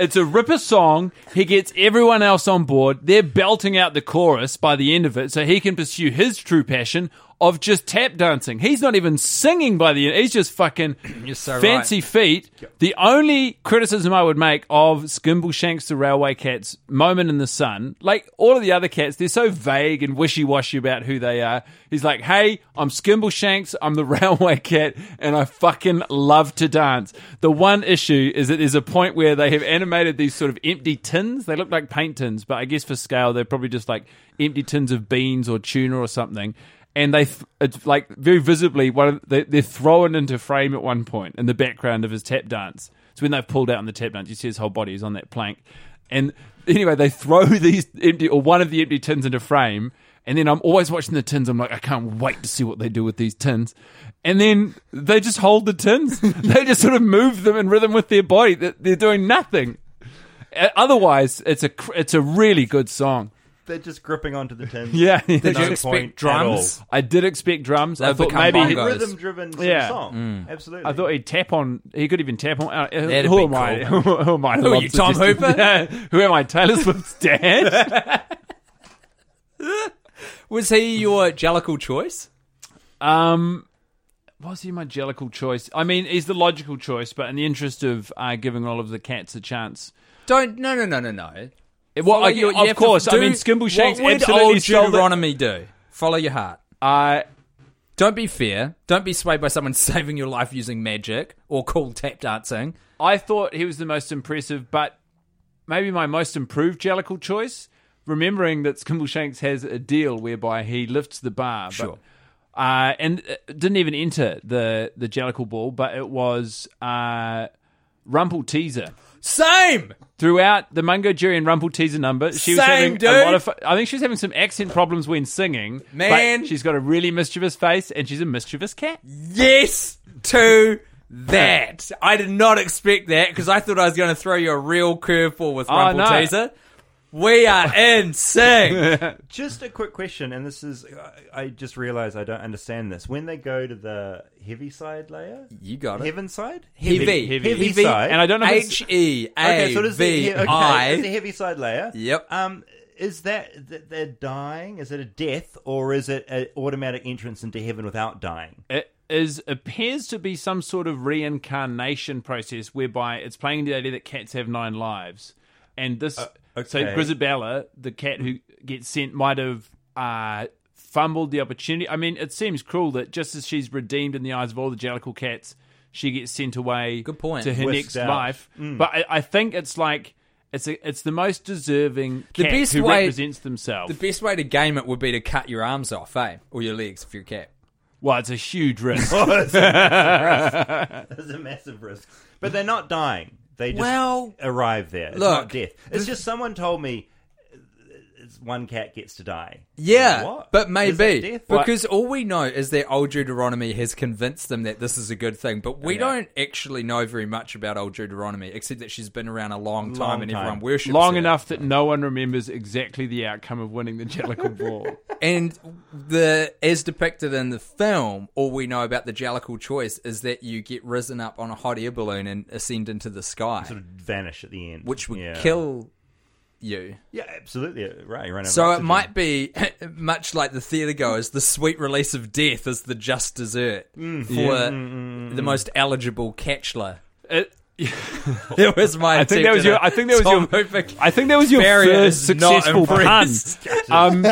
it's a ripper song. He gets everyone else on board. They're belting out the chorus by the end of it so he can pursue his true passion of just tap dancing. He's not even singing by the end. He's just fucking <clears throat> so fancy feet. The only criticism I would make of Skimbleshanks the Railway Cat's moment in the sun, like all of the other cats, they're so vague and wishy washy about who they are. He's like, hey, I'm Skimbleshanks, I'm the <laughs> Railway Cat, and I fucking love to dance. The one issue is that there's a point where they have animated these sort of empty tins. They look like paint tins, but I guess for scale, they're probably just like empty tins of beans or tuna or something and they th- it's like very visibly one of, they, they're thrown into frame at one point in the background of his tap dance. So when they've pulled out on the tap dance, you see his whole body is on that plank. And anyway, they throw <laughs> these empty or one of the empty tins into frame. And then I'm always watching the tins. I'm like, I can't wait to see what they do with these tins. And then they just hold the tins. <laughs> they just sort of move them in rhythm with their body. They're they're doing nothing. Uh, Otherwise, it's a it's a really good song. They're just gripping onto the <laughs> tins. Yeah. There's Did you no expect point at drums? I did expect drums. I They've thought become maybe he'd, bongos. rhythm driven Yeah. song. Absolutely. I thought he'd tap on. He could even tap on. Uh, who That'd who be am I? cool. <laughs> Who, who am I? Who are you, Tom suggesting- Hooper? <laughs> Yeah. Who am I? Taylor Swift's dad. Was he your Jellicle choice? um, was he my jellicle choice? I mean, he's the logical choice, but in the interest of uh, giving all of the cats a chance. Don't. No, no, no, no, no. Well, I- you of course. I mean, Skimbleshanks What absolutely old Deuteronomy do? Follow your heart. Uh, Don't be fair. Don't be swayed by someone <laughs> saving your life using magic or cool tap dancing. I thought he was the most impressive, but maybe my most improved Jellicle choice. Remembering that Skimbleshanks has a deal whereby he lifts the bar, Sure. but, uh, and uh, didn't even enter the the Jellicle ball, but it was uh, Rumpleteazer. Same. Throughout the Mungojerrie and Rumpleteazer number, she was Same, having dude. a lot of. I think she was having some accent problems when singing. but Man. she's got a really mischievous face, and she's a mischievous cat. Yes to that. I did not expect that because I thought I was going to throw you a real curveball with Oh, Rumple no. Teaser. We are insane. <laughs> Just a quick question, and this is, I I just realized I don't understand this. When they go to the heavy side layer, You got it. heaven side, Heavy. heavy, Heavy. side, And I don't know if it's- H E okay, A so does the, V okay, <laughs> I. it's the heavy side layer. Yep. Um, is that that they're dying? Is it a death, or is it an automatic entrance into heaven without dying? It is appears to be some sort of reincarnation process whereby it's playing the idea that cats have nine lives, and this so okay. Grizabella, the cat who gets sent, might have uh, fumbled the opportunity. I mean, it seems cruel that just as she's redeemed in the eyes of all the Jellicle cats, she gets sent away. Good point. to her Whisked next out. life. But I, I think it's like. It's a, it's the most deserving The cat best who way- represents themselves. The best way to game it would be to cut your arms off, eh? Or your legs if you're a cat. well, it's a huge risk. <laughs> There's <laughs> a massive risk, but they're not dying. They just Well, arrive there. It's look, not death. It's just someone told me one cat gets to die. Yeah, What? but maybe that death? because all we know is that old Deuteronomy has convinced them that this is a good thing, but we Okay. don't actually know very much about old Deuteronomy except that she's been around a long time Long and time. everyone worships her. long her. enough that no one remembers exactly the outcome of winning the Jellicle <laughs> Ball. And the as depicted in the film, all we know about the Jellicle choice is that you get risen up on a hot air balloon and ascend into the sky, sort of vanish at the end, which would Yeah. kill you. Yeah, absolutely. Right, you run out of So it might be <laughs> much like the theatre goers, the sweet release of death is the just dessert Mm. for the most eligible catchler. It- <laughs> It was my. I think that was your. I think that was your. I think that was your Barrier first is successful pun. <laughs> Um,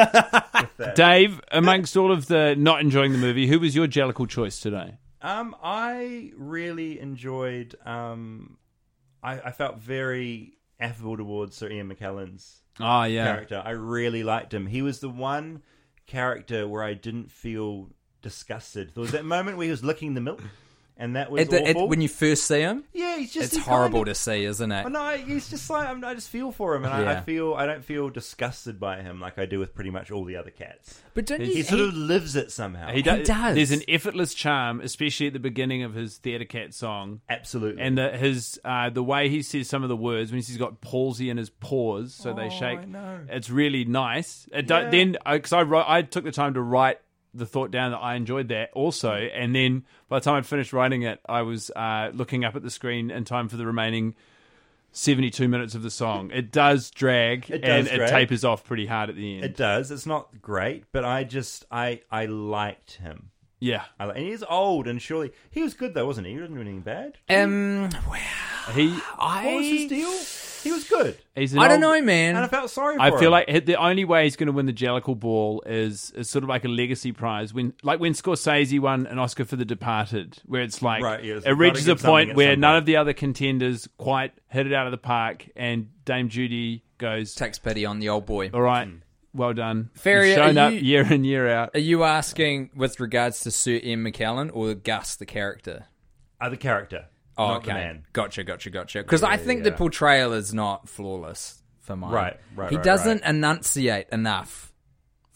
Dave, amongst all of the not enjoying the movie, who was your Jellicle choice today? Um, I really enjoyed. Um, I, I felt very affable towards Sir Ian McKellen's Oh yeah, character. I really liked him. He was the one character where I didn't feel disgusted. There was that moment where he was licking the milk, and that was At the, at, when you first see him, yeah, he's just it's he horrible kind to see, isn't it? no, he's just like I'm, I just feel for him, and I, I feel I don't feel disgusted by him like I do with pretty much all the other cats. But don't He you? sort of lives it somehow. he, do- does. There's an effortless charm, especially at the beginning of his Theatre Cat song. Absolutely. And the, his uh, the way he says some of the words when he's got palsy in his paws, so they shake. Oh, I know. It's really nice. It don't- Yeah. Then because I wrote, I took the time to write the thought down that I enjoyed that also, and then by the time I'd finished writing it, I was uh, looking up at the screen in time for the remaining 72 minutes of the song. It does drag It does and it tapers off pretty hard at the end. It does. It's not great, but I just I I liked him. Yeah. I, li- and he's old, and surely he was good though, wasn't he? He didn't do anything bad. Um, well, He, I, What was his deal? He was good, he's an I don't old- know, man. and I felt sorry. for I feel like the only way he's going to win the Jellicle Ball is, is sort of like a legacy prize. When like when Scorsese won an Oscar for The Departed, where it's like Right, yes, it reaches a give something point at where some none point. of the other contenders quite hit it out of the park, and Dame Judi goes, Takes pity on the old boy. "All right, Hmm. Well done." Ferry, You've shown up you- year in year out. Are you asking with regards to Sir Ian McKellen or Gus the character? uh, the character, Oh, not okay. the man. Gotcha, gotcha, gotcha. Because I Yeah, think the portrayal is not flawless for mine. Right, right, He right, doesn't right. enunciate enough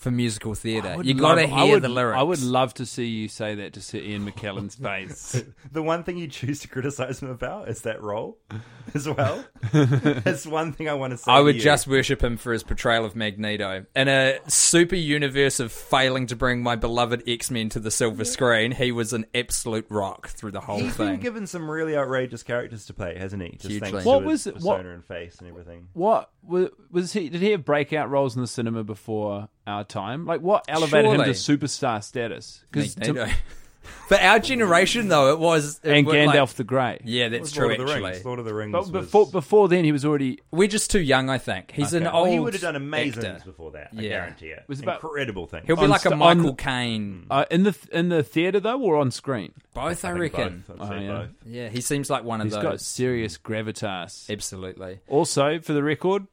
for musical theatre. You got to hear would- the lyrics. I would love to see you say that to Sir Ian McKellen's <laughs> face. <laughs> The one thing you choose to criticize him about is that role, <laughs> as well. That's one thing I want to say. I to would you. just worship him for his portrayal of Magneto. In a super universe of failing to bring my beloved X Men to the silver screen, he was an absolute rock through the whole He's thing. been given some really outrageous characters to play, hasn't he? Just Hugely. thanks What to was his it- what- and face and everything. What wa- was he? Did he have breakout roles in the cinema before our time? Like what elevated Surely. him to superstar status? 'Cause to- Magneto. <laughs> for our generation, though, it was it and was Gandalf like- the Grey. yeah, that's Lord true. of the Actually, Rings. Lord of the Rings. But was- before before then, he was already we're just too young. I think he's an old. Well, he would have done amazing actor. before that. I Yeah. guarantee it. Was about- incredible things. He'll be On like a st- Michael Caine. uh, in the in the theater though, or on screen. Both, I, I think reckon. both. I'd say Oh, yeah. both. Yeah, he seems like one of He's those. got serious gravitas. Absolutely. Also, for the record,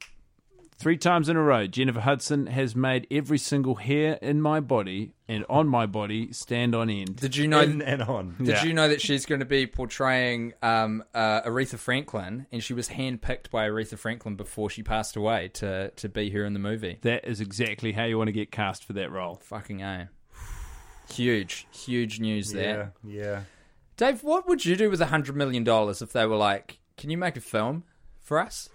three times in a row, Jennifer Hudson has made every single hair in my body and on my body stand on end. Did you know? In and on. Did Yeah. you know that she's going to be portraying um, uh, Aretha Franklin, and she was handpicked by Aretha Franklin before she passed away to to be here in the movie? That is exactly how you want to get cast for that role. Fucking a. Huge, huge news there. Yeah, yeah. Dave, what would you do with a hundred million dollars if they were like, "Can you make a film for us?"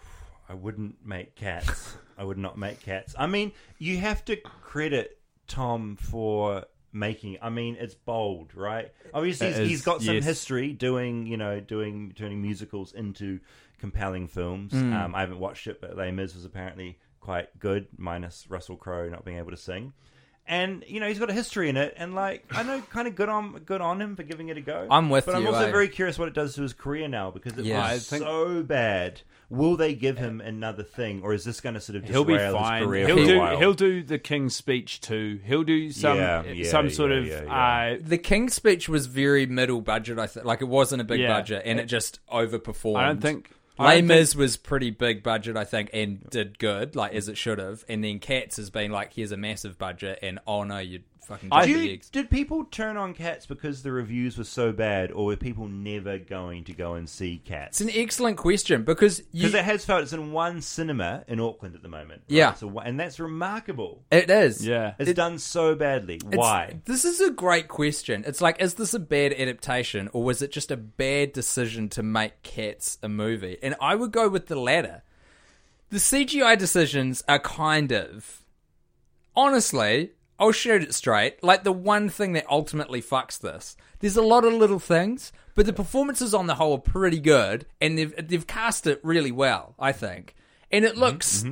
I wouldn't make cats. <laughs> I would not make cats. I mean, you have to credit Tom for making. I mean, it's bold, right? Obviously, he's, he's is, got some yes. history doing, you know, doing turning musicals into compelling films. Um, I haven't watched it, but Les Mis was apparently quite good, minus Russell Crowe not being able to sing. And you know he's got a history in it, and like I know, kind of good on good on him for giving it a go. I'm with but I'm also eh? very curious what it does to his career now because it Yeah. was I think- so bad. Will they give him another thing, or is this going to sort of He'll be derail his fine. career He'll for a do. while? He'll do the King's Speech too. He'll do some Yeah, yeah, some sort yeah, of. yeah, yeah. Uh, The King's Speech was very middle budget. I think, like it wasn't a big Yeah. budget, and it just overperformed. I don't think. Les think- was pretty big budget, I think, and did good, like as it should have. And then Cats has been like, here's a massive budget, and oh no, you fucking I- Do you- eggs. did people turn on Cats because the reviews were so bad, or were people never going to go and see Cats? It's an excellent question because you, Because it has felt it's in one cinema in Auckland at the moment. right? Yeah. So, and that's remarkable. it is. Yeah. It's done so badly. It's- Why? This is a great question. It's like, is this a bad adaptation, or was it just a bad decision to make Cats a movie? And I would go with the latter. The CGI decisions are kind of, honestly, I'll shoot it straight. Like the one thing that ultimately fucks this. There's a lot of little things, but the performances on the whole are pretty good, and they've they've cast it really well, I think. And Mm-hmm, it looks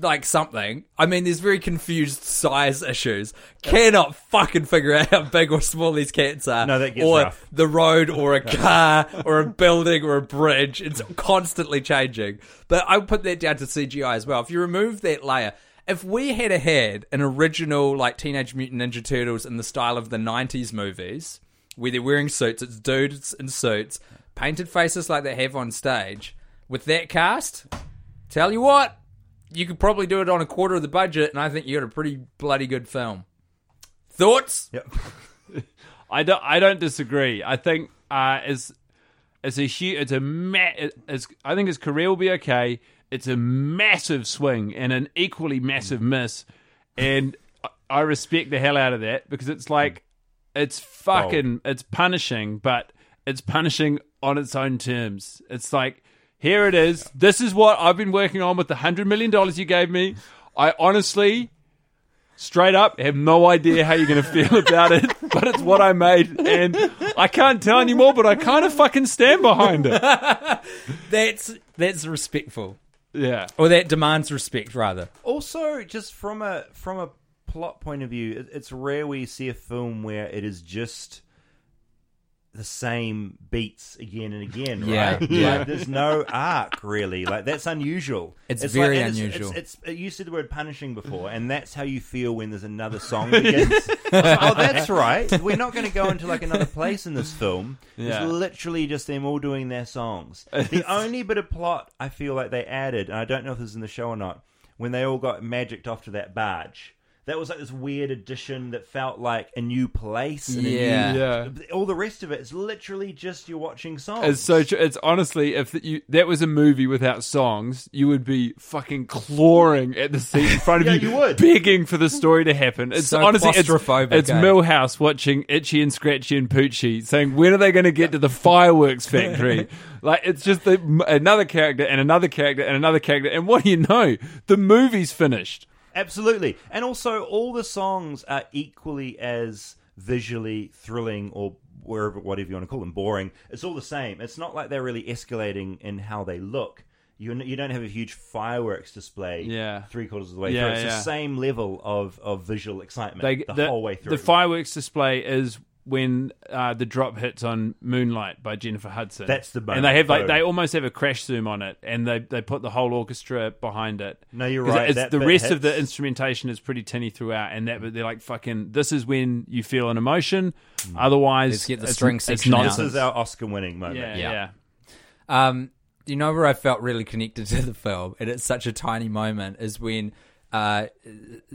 like something. I mean, there's very confused size issues. Cannot fucking figure out how big or small these cats are. No, that gets or rough. the road, or a <laughs> car, or a building, or a bridge. It's constantly changing. But I would put that down to CGI as well. If you remove that layer, if we had had an original like Teenage Mutant Ninja Turtles in the style of the '90s movies, where they're wearing suits, it's dudes in suits, painted faces like they have on stage, with that cast, tell you what, you could probably do it on a quarter of the budget, and I think you got a pretty bloody good film. Thoughts? Yep. <laughs> I don't. I don't disagree. I think uh, as as a huge, it's a ma- as I think his career will be okay. It's a massive swing and an equally massive mm. miss, and I- respect the hell out of that because it's like mm. it's fucking it's punishing, but it's punishing on its own terms. It's like here it is. This is what I've been working on with the hundred million dollars you gave me. I honestly straight up have no idea how you're going <laughs> to feel about it, but it's what I made, and I can't tell anymore. But I kind of fucking stand behind it. <laughs> That's that's respectful, Yeah. or that demands respect rather. Also, just from a from a plot point of view, it, it's rare we see a film where it is just the same beats again and again. Right? yeah. Like, there's no arc really. Like that's unusual. It's like- very and unusual. It's, it's, you said the word punishing before, and that's how you feel when there's another song <laughs> begins. It's like, oh, that's right. We're not going to go into like another place in this film. Yeah. It's literally just them all doing their songs. <laughs> The only bit of plot I feel like they added, and I don't know if this is in the show or not, when they all got magicked off to that barge. That was like this weird addition that felt like a new place. And Yeah. a new, Yeah. All the rest of it is literally just you're watching songs. It's so true. It's honestly, if you that was a movie without songs, you would be fucking clawing at the seat in front of <laughs> Yeah, you, you would. begging for the story to happen. It's So honestly, it's, claustrophobic, it's eh? Milhouse watching Itchy and Scratchy and Poochie, saying, "When are they going to get to the fireworks factory?" <laughs> like it's just the, another character and another character and another character, and what do you know? The movie's finished. Absolutely. And also, all the songs are equally as visually thrilling or wherever, whatever you want to call them, boring. It's all the same. It's not like they're really escalating in how they look. You, you don't have a huge fireworks display Yeah. three quarters of the way Yeah, through. It's yeah. the same level of, of visual excitement They, the, whole way through. The fireworks display is when uh, the drop hits on Moonlight by Jennifer Hudson. That's the and they have like they almost have a crash zoom on it, and they they put the whole orchestra behind it. No, you're right, It's, that the bit rest of the instrumentation is pretty tinny throughout, and that but they're like fucking. This is when you feel an emotion. Otherwise, Let's get the it's- string it's section out. this is our Oscar winning moment. Yeah, Yeah. yeah. Um, you know where I felt really connected to the film, and it's such a tiny moment, is when uh,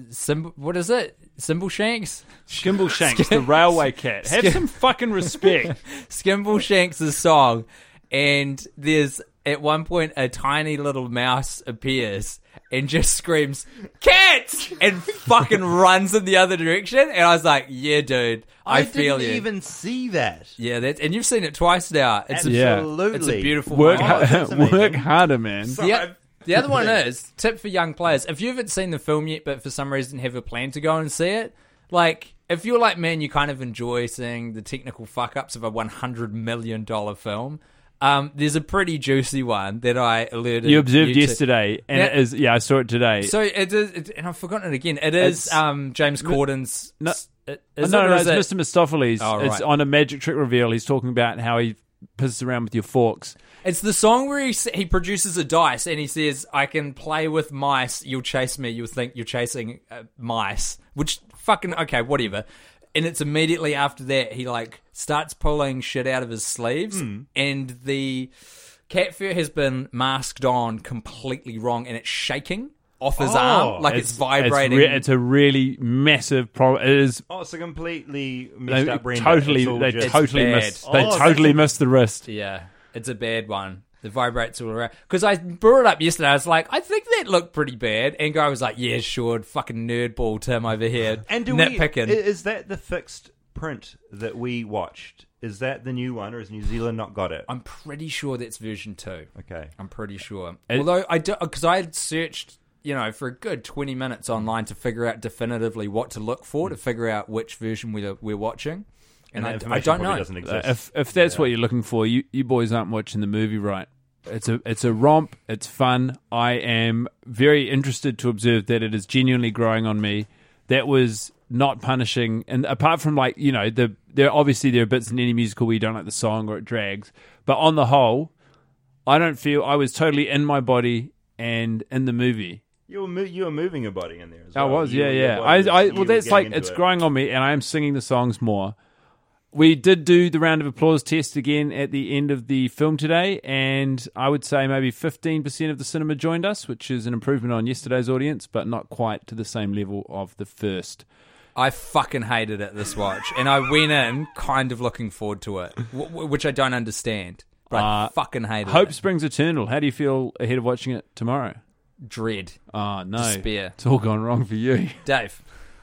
Sim- what is it? Cymbal Shanks? Skimble <laughs> Shanks, the railway cat. Have Skim- some fucking respect. <laughs> Skimbleshanks' song, and there's at one point a tiny little mouse appears and just screams "cats" and fucking <laughs> runs in the other direction. And I was like, "Yeah, dude, I, I, feel didn't you." even see that. yeah, that, and you've seen it twice now. It's a, Absolutely. it's a beautiful Work, moment. Oh, that's work amazing. harder, man. The, the other one is tip for young players. If you haven't seen the film yet, but for some reason have a plan to go and see it, like if you're like me and you kind of enjoy seeing the technical fuck ups of a one hundred million dollar film, um, there's a pretty juicy one that I alerted to. You observed to. yesterday, and Now- it is yeah, I saw it today. So it is, it, and I've forgotten it again. It is um, James Corden's. No- it- Oh, is no, it, no, or it's it- Mr. Mistoffelees. Oh, It's on a magic trick reveal. He's talking about how he pisses around with your forks. It's the song where he he produces a dice and he says, "I can play with mice. You'll chase me. You'll think you're chasing uh, mice." Which fucking okay, whatever. And it's immediately after that he like starts pulling shit out of his sleeves, Hmm. and the cat fur has been masked on completely wrong, and it's shaking off his Oh, arm like it's, vibrating. It's, re- it's a really massive problem. It is. Oh, it's a completely messed They up totally, It's they just- totally bad. missed. They Oh, totally that's missed the wrist. Yeah, it's a bad one. It vibrates all around. Because I brought it up yesterday. I was like, I think that looked pretty bad. And guy was like, Yeah, sure. Fucking nerdball Tim over here. <laughs> And do we, nitpicking. i- is that the fixed print that we watched? Is that the new one, or has New Zealand not got it? I'm pretty sure that's version two. Okay. I'm pretty sure. It- Although I do, because I had searched, you know, for a good 20 minutes online to figure out definitively what to look for to figure out which version we're, we're watching. And, that I, I don't know. Doesn't Uh, exist. if if that's what you're looking for, you, you boys aren't watching the movie right. It's a it's a romp. It's fun. I am very interested to observe that it is genuinely growing on me. That was not punishing, and apart from like you know the there obviously there are bits in any musical where you don't like the song or it drags, but on the whole, I don't feel I was totally in my body and in the movie. you were mo- you were moving your body in there. As I well. was, You yeah, yeah. I, I, well, that's like it's it. growing on me, and I am singing the songs more. We did do the round of applause test again at the end of the film today, and I would say maybe fifteen percent of the cinema joined us, which is an improvement on yesterday's audience, but not quite to the same level of the first. I fucking hated it this watch, and I went in kind of looking forward to it, w- which I don't understand. But I Uh, fucking hated Hope it. Hope Springs eternal. How do you feel ahead of watching it tomorrow? Dread. Oh no, Despair. it's all gone wrong for you. Dave.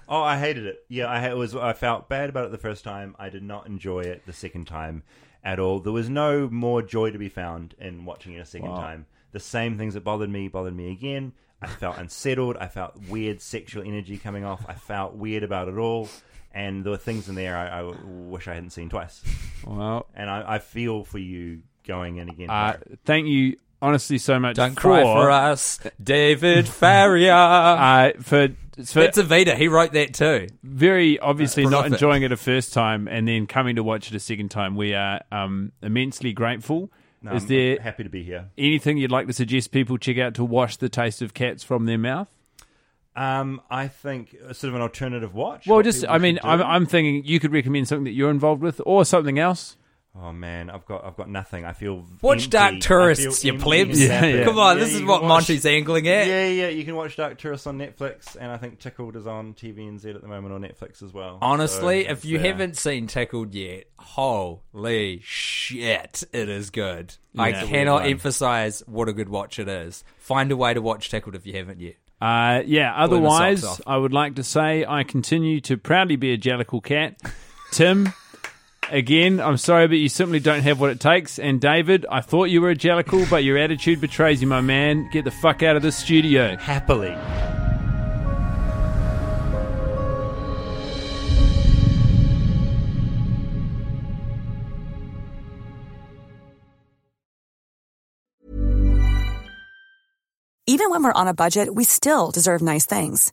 Oh, I hated it. Yeah, I it was. I felt bad about it the first time. I did not enjoy it the second time at all. There was no more joy to be found in watching it a second Wow. time. The same things that bothered me bothered me again. I felt unsettled. I felt weird sexual energy coming off. I felt weird about it all. And there were things in there I, I wish I hadn't seen twice. Well, And I, I feel for you going in again. Uh, thank you. Honestly so much. Don't cry for us, David Farrier. <laughs> Uh, for for It's a Vita. He wrote that too. very obviously not enjoying it a first time and then coming to watch it a second time. We are um, immensely grateful. No, Is I'm there happy to be here? anything you'd like to suggest people check out to wash the taste of cats from their mouth? Um, I think uh, sort of an alternative watch. Well, just I mean. I'm, I'm thinking you could recommend something that you're involved with or something else. Oh man, I've got I've got nothing. I feel Watch empty. Dark Tourists, feel you plebs. Yeah, yeah. Come on, Yeah, this is what watch- Monty's angling at. Yeah, yeah, you can watch Dark Tourists on Netflix, and I think Tickled is on TVNZ at the moment on Netflix as well. Honestly, So if you there. haven't seen Tickled yet, holy shit, it is good. I cannot emphasize what a good watch it is. Find a way to watch Tickled if you haven't yet. Uh, yeah. Otherwise. I would like to say I continue to proudly be a Jellicle cat. Tim, again, I'm sorry, but you simply don't have what it takes. And David, I thought you were a Jellicle, but your attitude betrays you, my man. Get the fuck out of the studio. happily. Even when we're on a budget, we still deserve nice things.